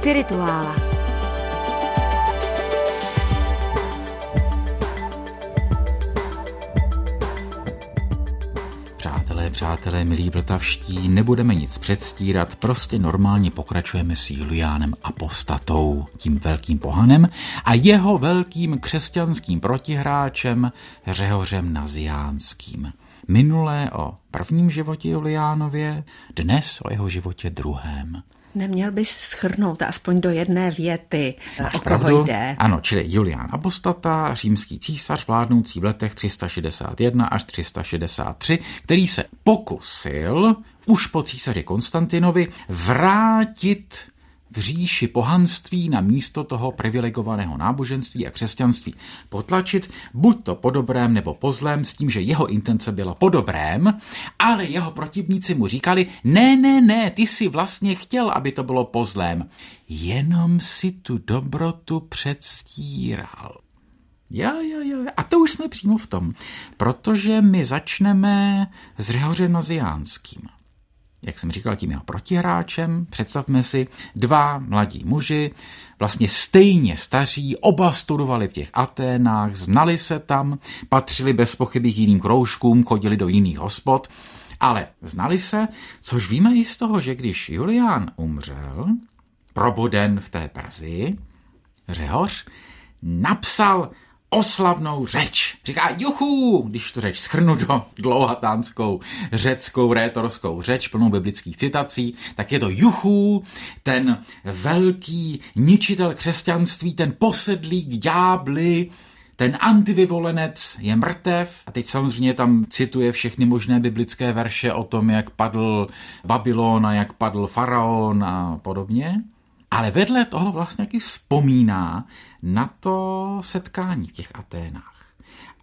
Spirituála. Přátelé, přátelé, milí vltavští, nebudeme nic předstírat, prostě normálně pokračujeme s Juliánem Apostatou, tím velkým pohanem a jeho velkým křesťanským protihráčem Řehořem Naziánským. Minulé o prvním životě Juliánově, dnes o jeho životě druhém. Neměl bys schrnout aspoň do jedné věty, Máš o pravdu? koho jde. Ano, čili Julián Apostata, římský císař vládnoucí v letech 361 až 363, který se pokusil už po císaři Konstantinovi vrátit v říši pohanství na místo toho privilegovaného náboženství a křesťanství potlačit, buď to po dobrém nebo po zlém, s tím, že jeho intence byla po dobrém, ale jeho protivníci mu říkali, ne, ne, ne, ty si vlastně chtěl, aby to bylo po zlém, jenom si tu dobrotu předstíral. Jo, jo, jo. A to už jsme přímo v tom, protože my začneme s Řehořem Naziánským jak jsem říkal, tím jeho protihráčem. Představme si dva mladí muži, vlastně stejně staří, oba studovali v těch Aténách, znali se tam, patřili bez pochyby jiným kroužkům, chodili do jiných hospod, ale znali se, což víme i z toho, že když Julián umřel, probuden v té Persii, Řehoř napsal oslavnou řeč. Říká juchu, když tu řeč schrnu do dlouhatánskou řeckou rétorskou řeč plnou biblických citací, tak je to juchu, ten velký ničitel křesťanství, ten posedlík ďábly, ten antivyvolenec je mrtev a teď samozřejmě tam cituje všechny možné biblické verše o tom, jak padl Babylon a jak padl faraon a podobně. Ale vedle toho vlastně taky vzpomíná na to setkání v těch Aténách.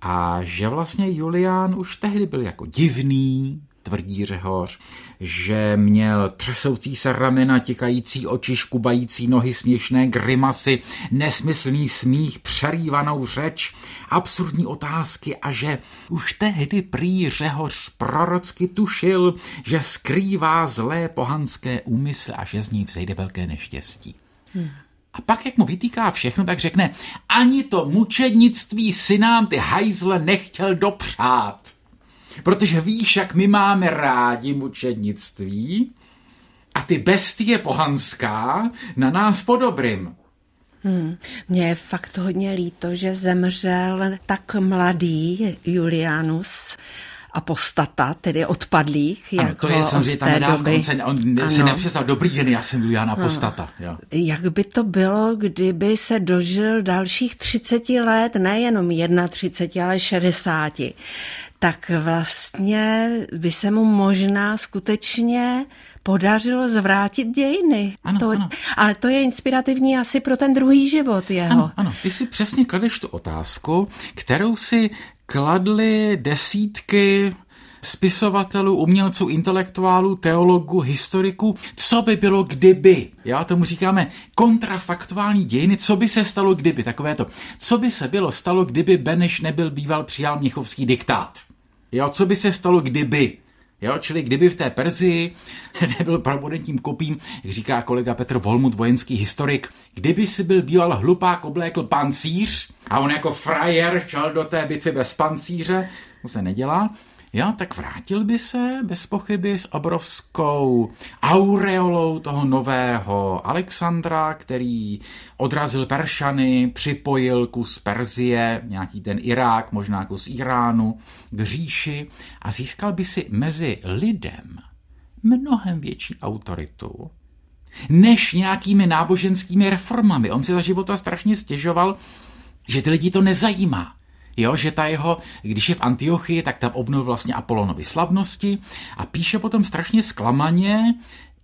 A že vlastně Julián už tehdy byl jako divný, tvrdí Řehoř, že měl třesoucí se ramena, tikající oči, škubající nohy, směšné grimasy, nesmyslný smích, přerývanou řeč, absurdní otázky a že už tehdy prý Řehoř prorocky tušil, že skrývá zlé pohanské úmysly a že z ní vzejde velké neštěstí. Hmm. A pak, jak mu vytýká všechno, tak řekne, ani to mučednictví si nám ty hajzle nechtěl dopřát. Protože víš, jak my máme rádi mučednictví a ty bestie pohanská na nás podobrým. Hmm. Mně je fakt hodně líto, že zemřel tak mladý Julianus apostata, tedy odpadlých. Ano, jako to je samozřejmě ta nedávka, on, se, on ano. si nepřestal, dobrý den, já jsem Julián apostata. Jo. Jak by to bylo, kdyby se dožil dalších 30 let, nejenom 31, ale 60, tak vlastně by se mu možná skutečně podařilo zvrátit dějiny. Ano, to, ano. Ale to je inspirativní asi pro ten druhý život jeho. Ano, ano, ty si přesně kladeš tu otázku, kterou si kladly desítky spisovatelů, umělců, intelektuálů, teologů, historiků, co by bylo kdyby. Já tomu říkáme kontrafaktuální dějiny, co by se stalo kdyby, takové to. Co by se bylo stalo, kdyby Beneš nebyl býval přijal mnichovský diktát. Jo, co by se stalo kdyby. Jo, čili kdyby v té Perzii nebyl probuden tím kopím, jak říká kolega Petr Volmut, vojenský historik, kdyby si byl býval hlupák oblékl pancíř a on jako frajer šel do té bitvy bez pancíře, to se nedělá, Jo, tak vrátil by se bez pochyby s obrovskou aureolou toho nového Alexandra, který odrazil Peršany, připojil kus Perzie, nějaký ten Irák, možná kus Iránu k říši a získal by si mezi lidem mnohem větší autoritu než nějakými náboženskými reformami. On si za života strašně stěžoval, že ty lidi to nezajímá. Jo, že ta jeho, když je v Antiochii, tak tam obnovil vlastně Apolonovi slavnosti a píše potom strašně zklamaně,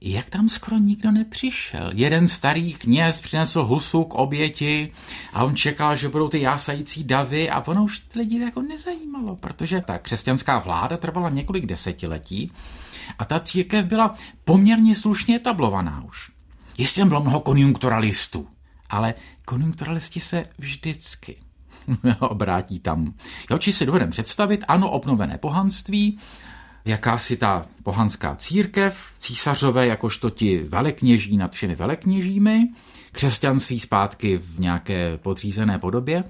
jak tam skoro nikdo nepřišel. Jeden starý kněz přinesl husu k oběti a on čekal, že budou ty jásající davy a ono už ty lidi jako nezajímalo, protože ta křesťanská vláda trvala několik desetiletí a ta církev byla poměrně slušně etablovaná už. Jistě tam bylo mnoho konjunkturalistů, ale konjunkturalisti se vždycky obrátí tam. Jo, či si dovedem představit, ano, obnovené pohanství, jakási ta pohanská církev, císařové jakožto ti velekněží nad všemi velekněžími, křesťanství zpátky v nějaké podřízené podobě.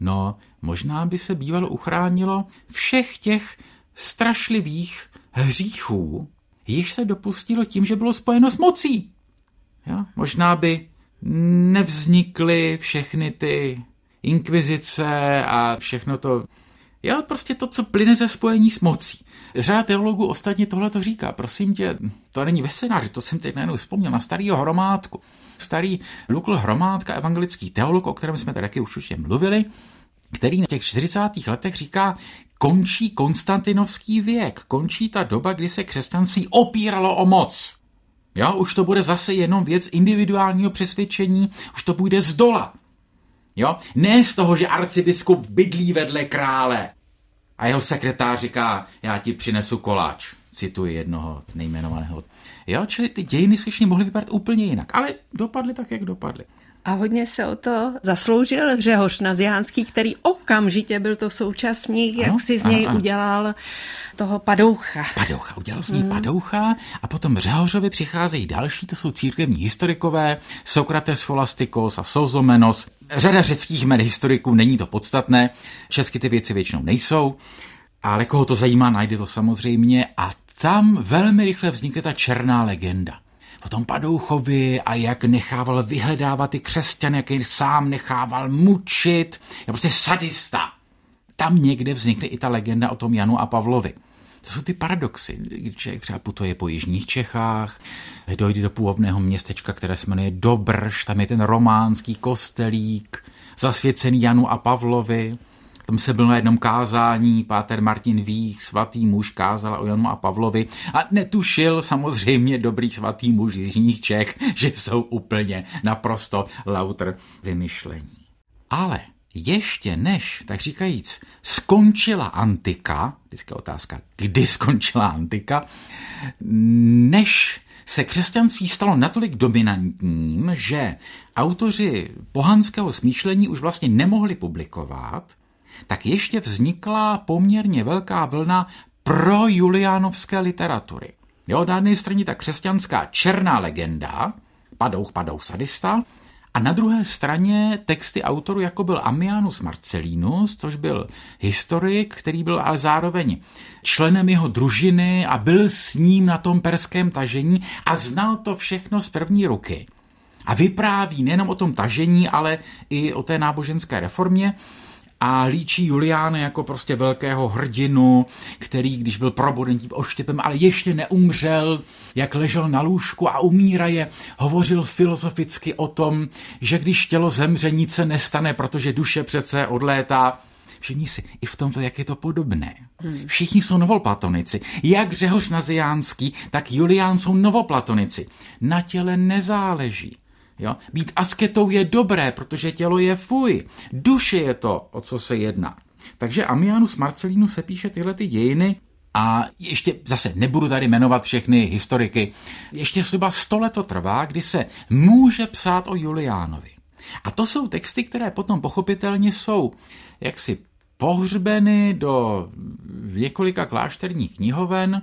No, možná by se bývalo uchránilo všech těch strašlivých hříchů, již se dopustilo tím, že bylo spojeno s mocí. Jo? Možná by nevznikly všechny ty inkvizice a všechno to, jo, prostě to, co plyne ze spojení s mocí. Řada teologů ostatně tohle to říká. Prosím tě, to není ve scénáři, to jsem teď najednou vzpomněl na starýho hromádku. Starý Lukl Hromádka, evangelický teolog, o kterém jsme tady taky už určitě mluvili, který na těch 40. letech říká, končí Konstantinovský věk, končí ta doba, kdy se křesťanství opíralo o moc. Jo, už to bude zase jenom věc individuálního přesvědčení, už to půjde z dola. Jo, ne z toho, že arcibiskup bydlí vedle krále a jeho sekretář říká, já ti přinesu koláč. Cituji jednoho nejmenovaného. Jo, čili ty dějiny skutečně mohly vypadat úplně jinak, ale dopadly tak, jak dopadly. A hodně se o to zasloužil Řehoř Naziánský, který okamžitě byl to současník, ano, jak si z něj ano, udělal toho padoucha. Padoucha, udělal z něj hmm. padoucha a potom Řehořovi přicházejí další, to jsou církevní historikové, Sokrates, Scholastikos a Sozomenos. Řada řeckých jmen historiků, není to podstatné, česky ty věci většinou nejsou, ale koho to zajímá, najde to samozřejmě a tam velmi rychle vznikne ta černá legenda o tom Padouchovi a jak nechával vyhledávat ty křesťany, jak je sám nechával mučit. Je prostě sadista. Tam někde vznikne i ta legenda o tom Janu a Pavlovi. To jsou ty paradoxy. Člověk třeba putuje po jižních Čechách, dojde do původného městečka, které se jmenuje Dobrš, tam je ten románský kostelík, zasvěcený Janu a Pavlovi. Tam se byl na jednom kázání, páter Martin Vích, svatý muž, kázal o Janu a Pavlovi a netušil samozřejmě dobrý svatý muž Jižních Čech, že jsou úplně naprosto lauter vymyšlení. Ale ještě než, tak říkajíc, skončila antika, vždycky otázka, kdy skončila antika, než se křesťanství stalo natolik dominantním, že autoři pohanského smýšlení už vlastně nemohli publikovat, tak ještě vznikla poměrně velká vlna pro juliánovské literatury. Jo, na jedné straně ta křesťanská černá legenda, padouch, padouch, sadista, a na druhé straně texty autoru, jako byl Ammianus Marcellinus, což byl historik, který byl ale zároveň členem jeho družiny a byl s ním na tom perském tažení a znal to všechno z první ruky. A vypráví nejenom o tom tažení, ale i o té náboženské reformě a líčí Juliána jako prostě velkého hrdinu, který, když byl proboden tím oštěpem, ale ještě neumřel, jak ležel na lůžku a umíraje, hovořil filozoficky o tom, že když tělo zemře, nic se nestane, protože duše přece odlétá Všimni si, i v tomto, jak je to podobné. Hmm. Všichni jsou novoplatonici. Jak Řehoř Naziánský, tak Julián jsou novoplatonici. Na těle nezáleží. Jo? Být asketou je dobré, protože tělo je fuj. Duše je to, o co se jedná. Takže Amianus Marcellinus se píše tyhle ty dějiny a ještě zase nebudu tady jmenovat všechny historiky. Ještě zhruba sto let to trvá, kdy se může psát o Juliánovi. A to jsou texty, které potom pochopitelně jsou jaksi pohřbeny do několika klášterních knihoven,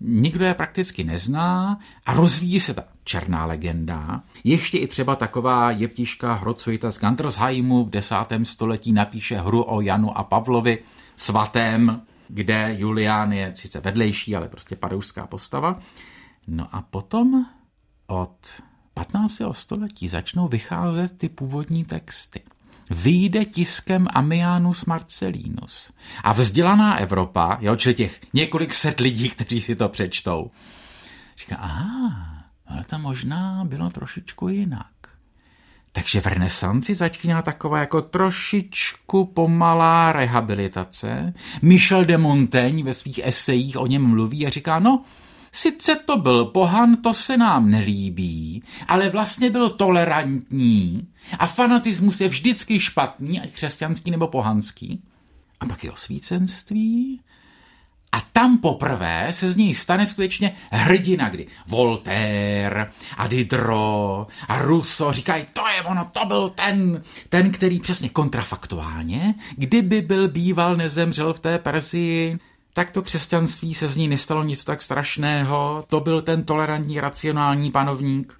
nikdo je prakticky nezná a rozvíjí se ta černá legenda. Ještě i třeba taková jeptiška Hrocojita z Gandersheimu v desátém století napíše hru o Janu a Pavlovi svatém, kde Julián je sice vedlejší, ale prostě padoušská postava. No a potom od 15. století začnou vycházet ty původní texty vyjde tiskem Amianus Marcellinus. A vzdělaná Evropa, jo, čili těch několik set lidí, kteří si to přečtou, říká, aha, ale to možná bylo trošičku jinak. Takže v renesanci začíná taková jako trošičku pomalá rehabilitace. Michel de Montaigne ve svých esejích o něm mluví a říká, no, Sice to byl pohan, to se nám nelíbí, ale vlastně byl tolerantní a fanatismus je vždycky špatný, ať křesťanský nebo pohanský. A pak je osvícenství a tam poprvé se z něj stane skutečně hrdina, kdy Voltaire a Diderot a Rousseau říkají, to je ono, to byl ten, ten, který přesně kontrafaktuálně, kdyby byl býval, nezemřel v té Persii, tak to křesťanství se z ní nestalo nic tak strašného, to byl ten tolerantní, racionální panovník.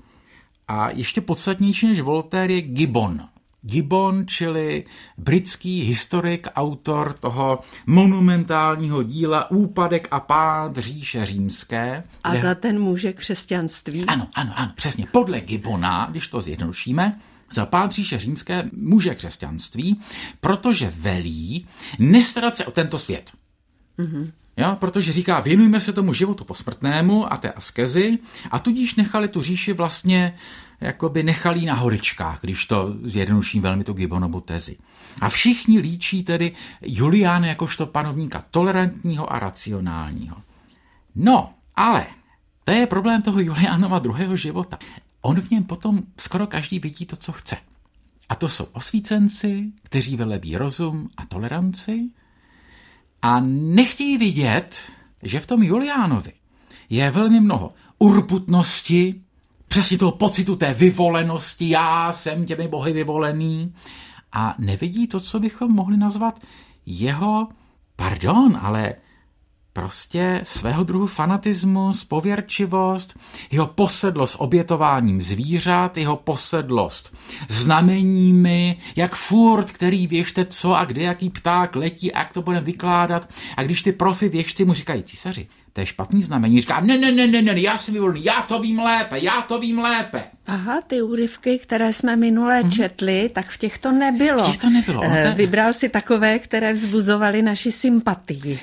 A ještě podstatnější než Voltaire je Gibbon. Gibbon, čili britský historik, autor toho monumentálního díla Úpadek a pád říše římské. A kde... za ten může křesťanství? Ano, ano, ano, přesně. Podle Gibbona, když to zjednodušíme, za pád říše římské může křesťanství, protože velí nestarat se o tento svět. Mm-hmm. Jo, protože říká, věnujme se tomu životu posmrtnému a té askezi a tudíž nechali tu říši vlastně jakoby nechalí na horičkách, když to zjednoduším velmi tu Gibbonovu tezi. A všichni líčí tedy Juliána jakožto panovníka tolerantního a racionálního. No, ale to je problém toho Juliánova druhého života. On v něm potom skoro každý vidí to, co chce. A to jsou osvícenci, kteří velebí rozum a toleranci a nechtějí vidět, že v tom Juliánovi je velmi mnoho urputnosti, přesně toho pocitu té vyvolenosti, já jsem těmi bohy vyvolený a nevidí to, co bychom mohli nazvat jeho, pardon, ale prostě svého druhu fanatismus, pověrčivost, jeho posedlost obětováním zvířat, jeho posedlost znameními, jak furt, který věšte co a kde jaký pták letí a jak to budeme vykládat. A když ty profi věšci mu říkají, císaři, to je špatný znamení. Říká, ne, ne, ne, ne, ne, já jsem vyvolený, já to vím lépe, já to vím lépe. Aha, ty úryvky, které jsme minule hmm. četli, tak v těch to nebylo. V těch to nebylo. E, vybral si takové, které vzbuzovaly naši sympatii.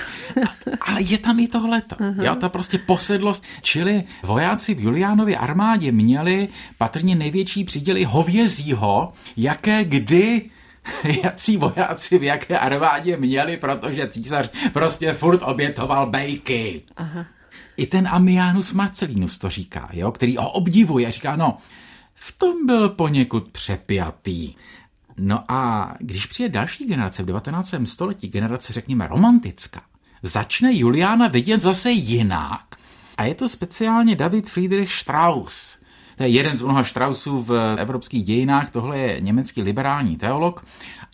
Ale je tam i tohleto. Uh-huh. Jo, ta prostě posedlost. Čili vojáci v Juliánově armádě měli patrně největší příděly hovězího, jaké kdy jací vojáci v jaké armádě měli, protože císař prostě furt obětoval bejky. Aha. I ten Amianus Marcelinus to říká, jo, který ho obdivuje. Říká, no, v tom byl poněkud přepjatý. No a když přijde další generace v 19. století, generace řekněme romantická, začne Juliana vidět zase jinak. A je to speciálně David Friedrich Strauss. To je jeden z mnoha Straussů v evropských dějinách, tohle je německý liberální teolog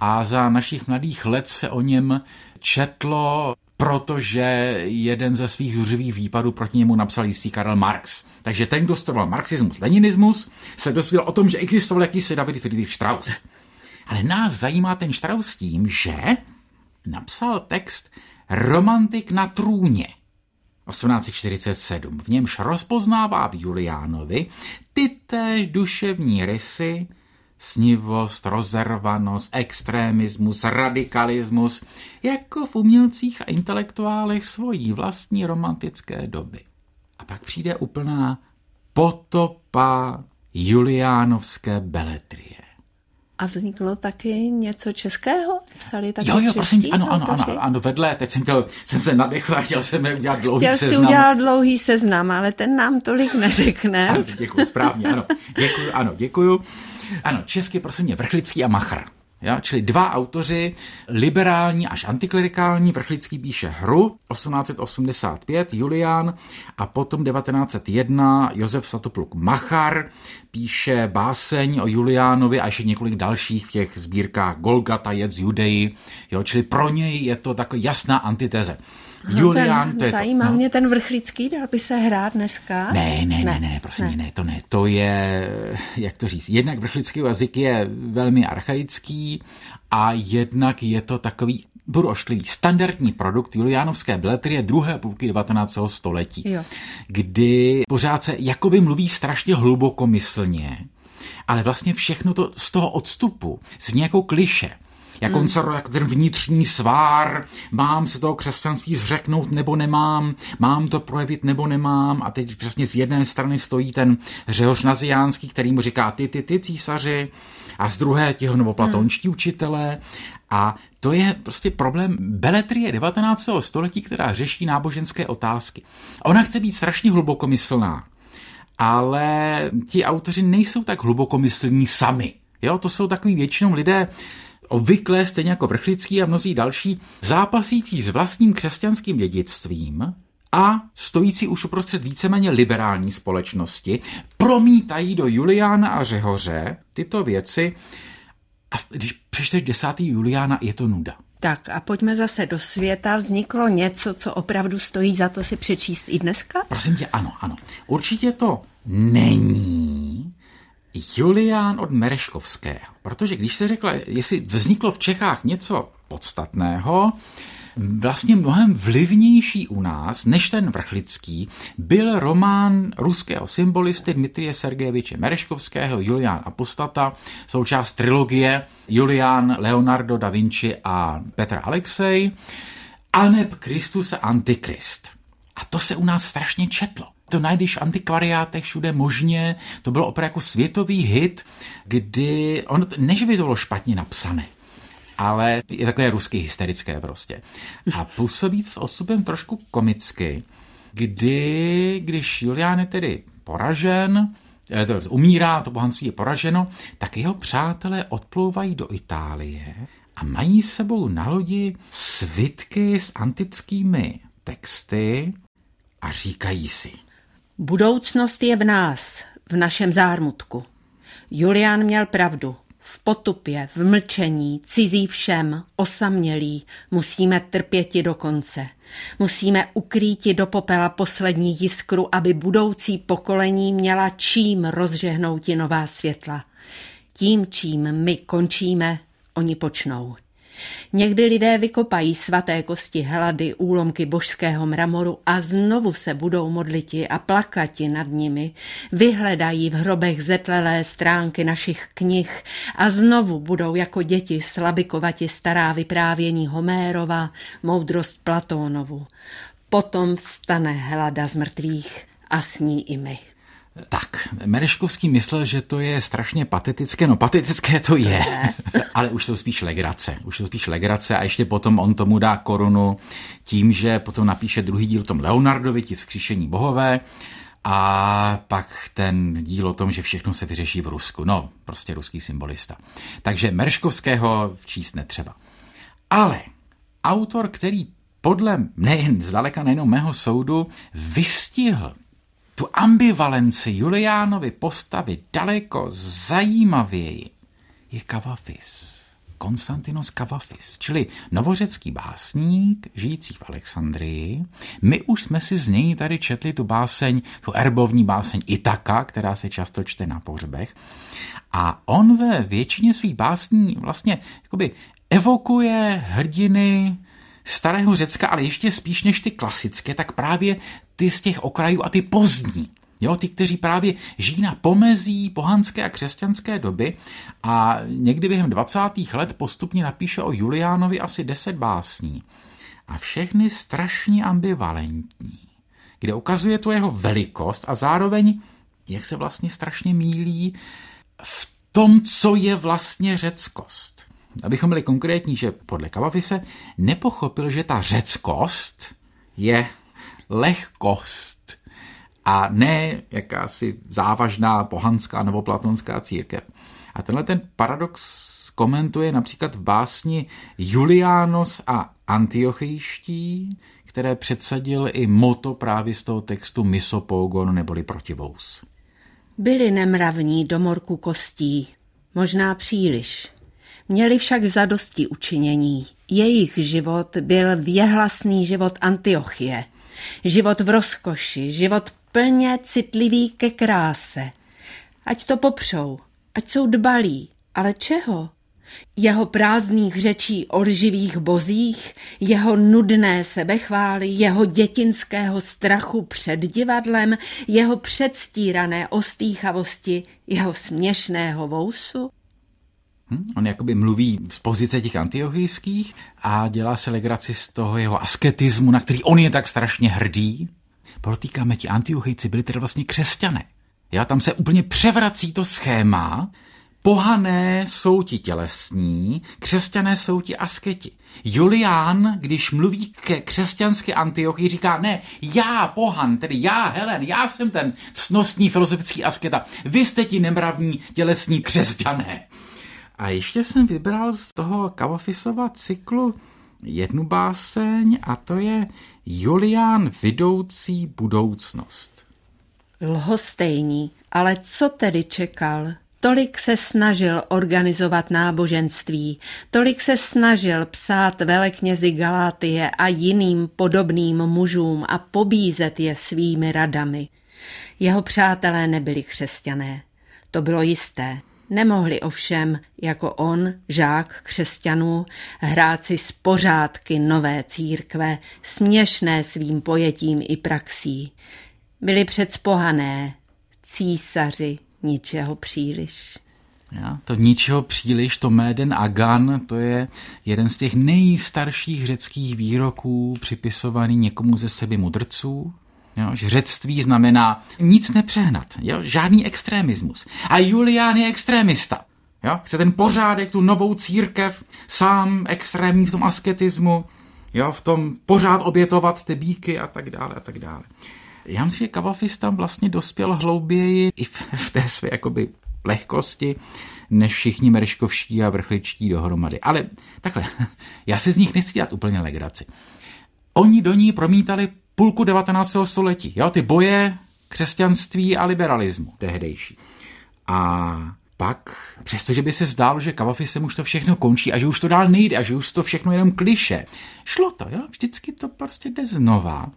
a za našich mladých let se o něm četlo protože jeden ze svých zuřivých výpadů proti němu napsal jistý Karl Marx. Takže ten, kdo studoval marxismus, leninismus, se dozvěděl o tom, že existoval jakýsi David Friedrich Strauss. Ale nás zajímá ten Strauss tím, že napsal text Romantik na trůně. 1847. V němž rozpoznává v Juliánovi ty též duševní rysy, snivost, rozervanost, extremismus, radikalismus, jako v umělcích a intelektuálech svojí vlastní romantické doby. A pak přijde úplná potopa juliánovské beletrie. A vzniklo taky něco českého? Psali taky Jo, jo, prosím, ano, ano, ano, ano, vedle, teď jsem, chtěl, jsem se nadechl a chtěl jsem udělat dlouhý chtěl seznam. Chtěl si udělat dlouhý seznam, ale ten nám tolik neřekne. ano, děkuji, správně, ano, děkuji, ano, děkuji. Ano, česky, prosím mě, Vrchlický a Machr. Ja, čili dva autoři, liberální až antiklerikální, Vrchlický píše hru 1885, Julián a potom 1901 Josef Satopluk Machar píše báseň o Juliánovi a ještě několik dalších v těch sbírkách Golgata, Jec Judeji, jo, čili pro něj je to taková jasná antiteze. No, Julián, ten, to je zajímá to, no. mě ten vrchlický, dal by se hrát dneska? Ne, ne, ne, ne, ne prosím ne. ne, to ne, to je, jak to říct, jednak vrchlický jazyk je velmi archaický a jednak je to takový budu ošklivý, standardní produkt juliánovské beletrie druhé půlky 19. století, jo. kdy pořád se jakoby mluví strašně hlubokomyslně, ale vlastně všechno to z toho odstupu z nějakou kliše jak on se jak ten vnitřní svár, mám se toho křesťanství zřeknout nebo nemám, mám to projevit nebo nemám a teď přesně z jedné strany stojí ten Řehoř Naziánský, který mu říká ty, ty, ty císaři a z druhé ti novoplatonští hmm. učitelé a to je prostě problém beletrie 19. století, která řeší náboženské otázky. Ona chce být strašně hlubokomyslná, ale ti autoři nejsou tak hlubokomyslní sami. Jo, to jsou takový většinou lidé, obvykle, stejně jako Vrchlický a mnozí další, zápasící s vlastním křesťanským dědictvím a stojící už uprostřed víceméně liberální společnosti, promítají do Juliána a Řehoře tyto věci A když přečteš desátý Juliána, je to nuda. Tak a pojďme zase do světa. Vzniklo něco, co opravdu stojí za to si přečíst i dneska? Prosím tě, ano, ano. Určitě to není Julián od Mereškovského. Protože když se řekla, jestli vzniklo v Čechách něco podstatného, vlastně mnohem vlivnější u nás než ten vrchlický byl román ruského symbolisty Dmitrie Sergejeviče Mereškovského Julián Apostata, součást trilogie Julián Leonardo da Vinci a Petr Alexej, aneb Kristus a Antikrist. A to se u nás strašně četlo. To najdeš v antikvariátech všude možně, to bylo opravdu jako světový hit, kdy, on, ne, že by to bylo špatně napsané, ale je takové rusky hysterické prostě. A působí s osubem trošku komicky, kdy, když Julián je tedy poražen, eh, to umírá, to bohanství je poraženo, tak jeho přátelé odplouvají do Itálie a mají sebou na lodi svitky s antickými texty a říkají si. Budoucnost je v nás, v našem zármutku. Julián měl pravdu. V potupě, v mlčení, cizí všem, osamělí, musíme trpěti do konce. Musíme ukrýti do popela poslední jiskru, aby budoucí pokolení měla čím rozžehnouti nová světla. Tím, čím my končíme, oni počnou. Někdy lidé vykopají svaté kosti hlady, úlomky božského mramoru a znovu se budou modliti a plakati nad nimi. Vyhledají v hrobech zetlelé stránky našich knih a znovu budou jako děti slabikovati stará vyprávění Homérova, moudrost Platónovu. Potom vstane hlada z mrtvých a sní i my. Tak, Mereškovský myslel, že to je strašně patetické. No, patetické to je, ale už to spíš legrace. Už to spíš legrace a ještě potom on tomu dá korunu tím, že potom napíše druhý díl tom Leonardovi, ti vzkříšení bohové, a pak ten díl o tom, že všechno se vyřeší v Rusku. No, prostě ruský symbolista. Takže Merškovského číst netřeba. Ale autor, který podle nejen zdaleka nejenom mého soudu vystihl tu ambivalenci Juliánovy postavy daleko zajímavěji je Kavafis. Konstantinos Kavafis, čili novořecký básník, žijící v Alexandrii. My už jsme si z něj tady četli tu báseň, tu erbovní báseň Itaka, která se často čte na pohřbech. A on ve většině svých básní vlastně jakoby evokuje hrdiny starého Řecka, ale ještě spíš než ty klasické, tak právě ty z těch okrajů a ty pozdní. Jo, ty, kteří právě žijí na pomezí pohanské a křesťanské doby a někdy během 20. let postupně napíše o Juliánovi asi 10 básní. A všechny strašně ambivalentní, kde ukazuje tu jeho velikost a zároveň, jak se vlastně strašně mílí v tom, co je vlastně řeckost. Abychom byli konkrétní, že podle Kavafise nepochopil, že ta řeckost je lehkost a ne jakási závažná pohanská novoplatonská církev. A tenhle ten paradox komentuje například v básni Juliános a Antiochejští, které předsadil i moto právě z toho textu Misopogon neboli protivous. Byli nemravní do morku kostí, možná příliš. Měli však v zadosti učinění. Jejich život byl věhlasný život Antiochie – Život v rozkoši, život plně citlivý ke kráse. Ať to popřou, ať jsou dbalí, ale čeho? Jeho prázdných řečí o lživých bozích, jeho nudné sebechvály, jeho dětinského strachu před divadlem, jeho předstírané ostýchavosti, jeho směšného vousu? Hm? On jakoby mluví z pozice těch antiochijských a dělá se legraci z toho jeho asketismu, na který on je tak strašně hrdý. Podotýkáme, ti antiochijci byli tedy vlastně křesťané. Já tam se úplně převrací to schéma, Pohané jsou ti tělesní, křesťané jsou ti asketi. Julián, když mluví ke křesťanské Antiochii, říká, ne, já pohan, tedy já Helen, já jsem ten cnostní filozofický asketa, vy jste ti nemravní tělesní křesťané. A ještě jsem vybral z toho Kavafisova cyklu jednu báseň a to je Julián vidoucí budoucnost. Lhostejní, ale co tedy čekal? Tolik se snažil organizovat náboženství, tolik se snažil psát veleknězi Galátie a jiným podobným mužům a pobízet je svými radami. Jeho přátelé nebyli křesťané. To bylo jisté. Nemohli ovšem, jako on, žák křesťanů, hrát si z pořádky nové církve, směšné svým pojetím i praxí. Byli předspohané, císaři, ničeho příliš. Ja, to ničeho příliš, to Méden Agan, to je jeden z těch nejstarších řeckých výroků připisovaný někomu ze sebe mudrců. Jo, řectví znamená nic nepřehnat, jo, žádný extremismus. A Julián je extremista. Jo, chce ten pořádek, tu novou církev, sám extrémní v tom asketismu, jo, v tom pořád obětovat ty bíky a tak dále a tak dále. Já myslím, že Kavafis tam vlastně dospěl hlouběji i v, v té své jakoby lehkosti, než všichni merškovští a vrchličtí dohromady. Ale takhle, já si z nich nechci dělat úplně legraci. Oni do ní promítali půlku 19. století, jo, ty boje křesťanství a liberalismu tehdejší. A pak, přestože by se zdálo, že Kavafisem už to všechno končí a že už to dál nejde a že už to všechno jenom kliše, šlo to, jo, vždycky to prostě jde znova.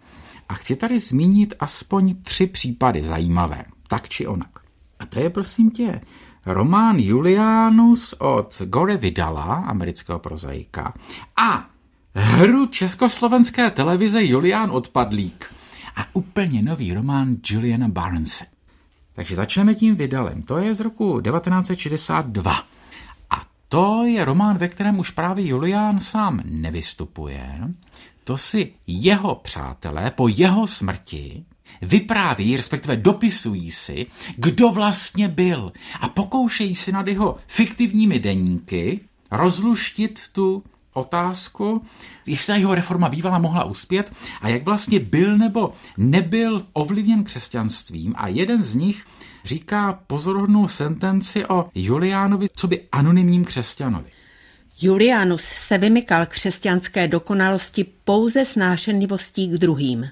A chci tady zmínit aspoň tři případy zajímavé, tak či onak. A to je prosím tě román Julianus od Gore Vidala, amerického prozaika, a hru československé televize Julián Odpadlík a úplně nový román Juliana Barnese. Takže začneme tím Vidalem. To je z roku 1962. A to je román, ve kterém už právě Julián sám nevystupuje, to si jeho přátelé po jeho smrti vypráví, respektive dopisují si, kdo vlastně byl a pokoušejí si nad jeho fiktivními deníky rozluštit tu otázku, jestli jeho reforma bývala mohla uspět a jak vlastně byl nebo nebyl ovlivněn křesťanstvím a jeden z nich říká pozorodnou sentenci o Juliánovi, co by anonymním křesťanovi. Julianus se vymykal křesťanské dokonalosti pouze snášenlivostí k druhým.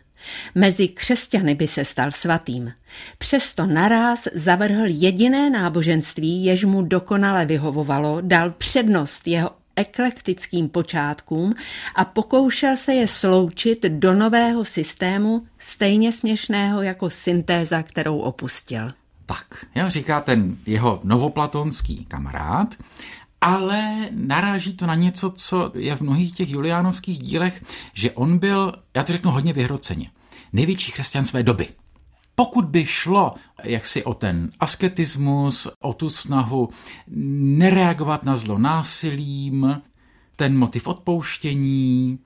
Mezi křesťany by se stal svatým. Přesto naráz zavrhl jediné náboženství, jež mu dokonale vyhovovalo, dal přednost jeho eklektickým počátkům a pokoušel se je sloučit do nového systému, stejně směšného jako syntéza, kterou opustil. Tak, já říká ten jeho novoplatonský kamarád, ale naráží to na něco, co je v mnohých těch juliánovských dílech, že on byl, já to řeknu hodně vyhroceně, největší křesťan své doby. Pokud by šlo jaksi o ten asketismus, o tu snahu nereagovat na zlo násilím, ten motiv odpouštění,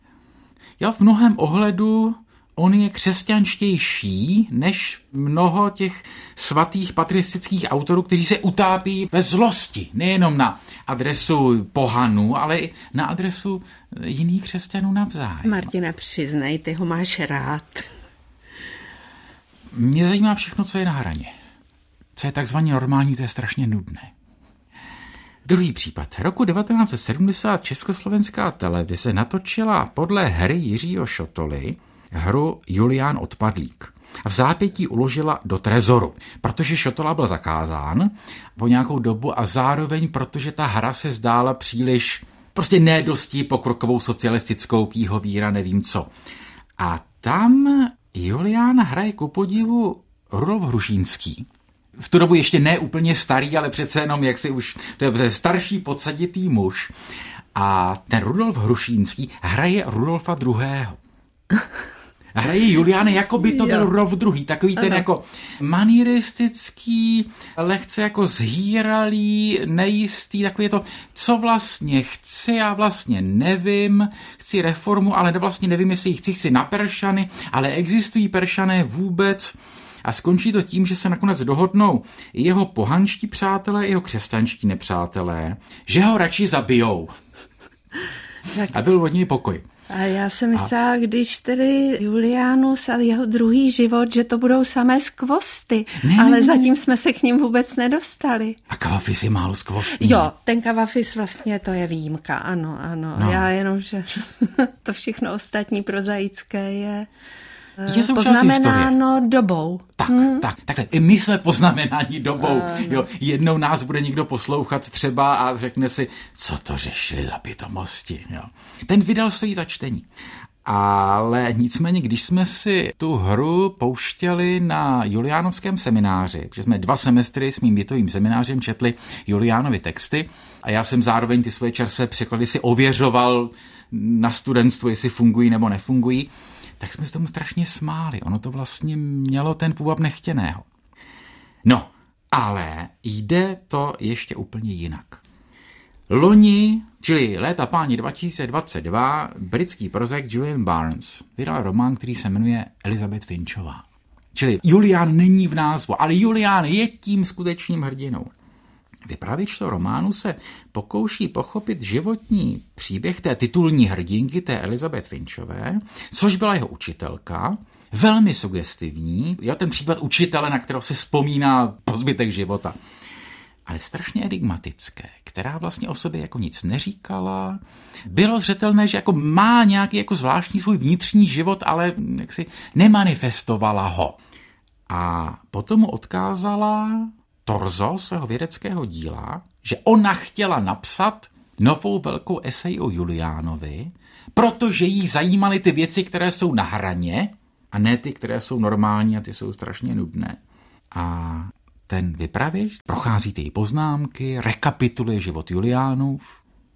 já v mnohem ohledu on je křesťanštější než mnoho těch svatých patristických autorů, kteří se utápí ve zlosti, nejenom na adresu pohanů, ale i na adresu jiných křesťanů navzájem. Martina, přiznej, ty ho máš rád. Mě zajímá všechno, co je na hraně. Co je takzvaně normální, to je strašně nudné. Druhý případ. Roku 1970 československá televize natočila podle hry Jiřího Šotoly hru Julián Odpadlík. V zápětí uložila do trezoru, protože Šotola byl zakázán po nějakou dobu a zároveň protože ta hra se zdála příliš prostě nedosti pokrokovou socialistickou kýhovíra, nevím co. A tam Julián hraje ku podivu Rudolf Hrušínský. V tu dobu ještě ne úplně starý, ale přece jenom jak si už, to je starší podsaditý muž. A ten Rudolf Hrušínský hraje Rudolfa II. hraje Juliány, jako by to byl Rov druhý, takový ten ano. jako manieristický, lehce jako zhýralý, nejistý, takový je to, co vlastně chci, já vlastně nevím, chci reformu, ale vlastně nevím, jestli ji chci, chci na Peršany, ale existují Peršané vůbec, a skončí to tím, že se nakonec dohodnou i jeho pohanští přátelé, i jeho křesťanští nepřátelé, že ho radši zabijou. Tak. A byl od něj pokoj. A já jsem myslela, a... když tedy Julianus a jeho druhý život, že to budou samé skvosty, ne, ale ne, ne. zatím jsme se k ním vůbec nedostali. A kavafis je málo skvostný. Jo, ten kavafis vlastně to je výjimka, ano, ano. No. Já jenom, že to všechno ostatní prozaické je je poznamenáno historie. dobou. Tak, hmm. tak, takhle. I my jsme poznamenáni dobou. Uh, jo, jednou nás bude někdo poslouchat třeba a řekne si, co to řešili za pitomosti. Jo. Ten vydal stojí za čtení. Ale nicméně, když jsme si tu hru pouštěli na Juliánovském semináři, protože jsme dva semestry s mým bytovým seminářem četli Juliánovi texty a já jsem zároveň ty svoje čerstvé překlady si ověřoval na studentstvo, jestli fungují nebo nefungují, tak jsme se tomu strašně smáli. Ono to vlastně mělo ten půvab nechtěného. No, ale jde to ještě úplně jinak. Loni, čili léta páni 2022, britský prozek Julian Barnes vydal román, který se jmenuje Elizabeth Finchová. Čili Julian není v názvu, ale Julian je tím skutečným hrdinou. Vypravěč to románu se pokouší pochopit životní příběh té titulní hrdinky, té Elizabeth Finchové, což byla jeho učitelka, velmi sugestivní, jo, ten případ učitele, na kterého se vzpomíná po zbytek života ale strašně enigmatické, která vlastně o sobě jako nic neříkala. Bylo zřetelné, že jako má nějaký jako zvláštní svůj vnitřní život, ale jaksi nemanifestovala ho. A potom mu odkázala torzo svého vědeckého díla, že ona chtěla napsat novou velkou esej o Juliánovi, protože jí zajímaly ty věci, které jsou na hraně, a ne ty, které jsou normální a ty jsou strašně nudné. A ten vypravěč prochází ty poznámky, rekapituluje život Juliánův,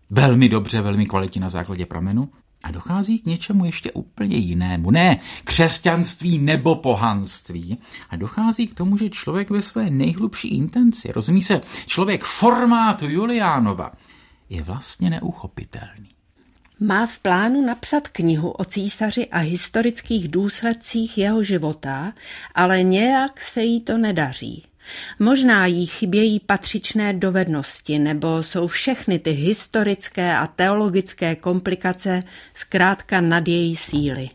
velmi dobře, velmi kvalitně na základě pramenu a dochází k něčemu ještě úplně jinému. Ne křesťanství nebo pohanství. A dochází k tomu, že člověk ve své nejhlubší intenci, rozumí se, člověk formátu Juliánova, je vlastně neuchopitelný. Má v plánu napsat knihu o císaři a historických důsledcích jeho života, ale nějak se jí to nedaří. Možná jí chybějí patřičné dovednosti, nebo jsou všechny ty historické a teologické komplikace zkrátka nad její síly.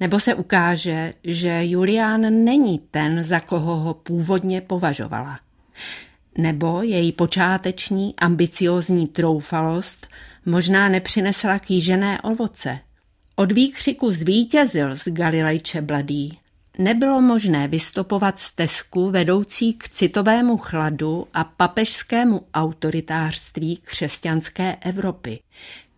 Nebo se ukáže, že Julián není ten, za koho ho původně považovala. Nebo její počáteční ambiciózní troufalost možná nepřinesla kýžené ovoce. Od výkřiku zvítězil z Galilejče Bladý nebylo možné vystopovat stezku vedoucí k citovému chladu a papežskému autoritářství křesťanské Evropy,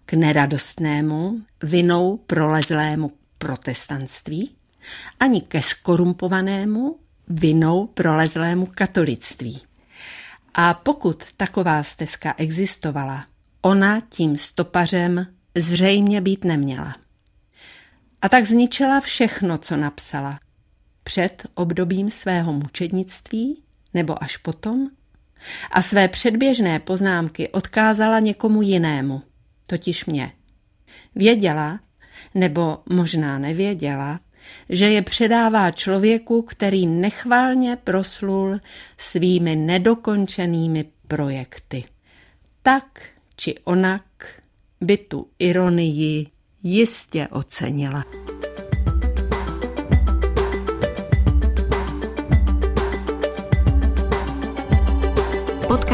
k neradostnému, vinou prolezlému protestantství, ani ke skorumpovanému, vinou prolezlému katolictví. A pokud taková stezka existovala, ona tím stopařem zřejmě být neměla. A tak zničila všechno, co napsala, před obdobím svého mučednictví nebo až potom a své předběžné poznámky odkázala někomu jinému, totiž mě. Věděla, nebo možná nevěděla, že je předává člověku, který nechválně proslul svými nedokončenými projekty. Tak či onak by tu ironii jistě ocenila.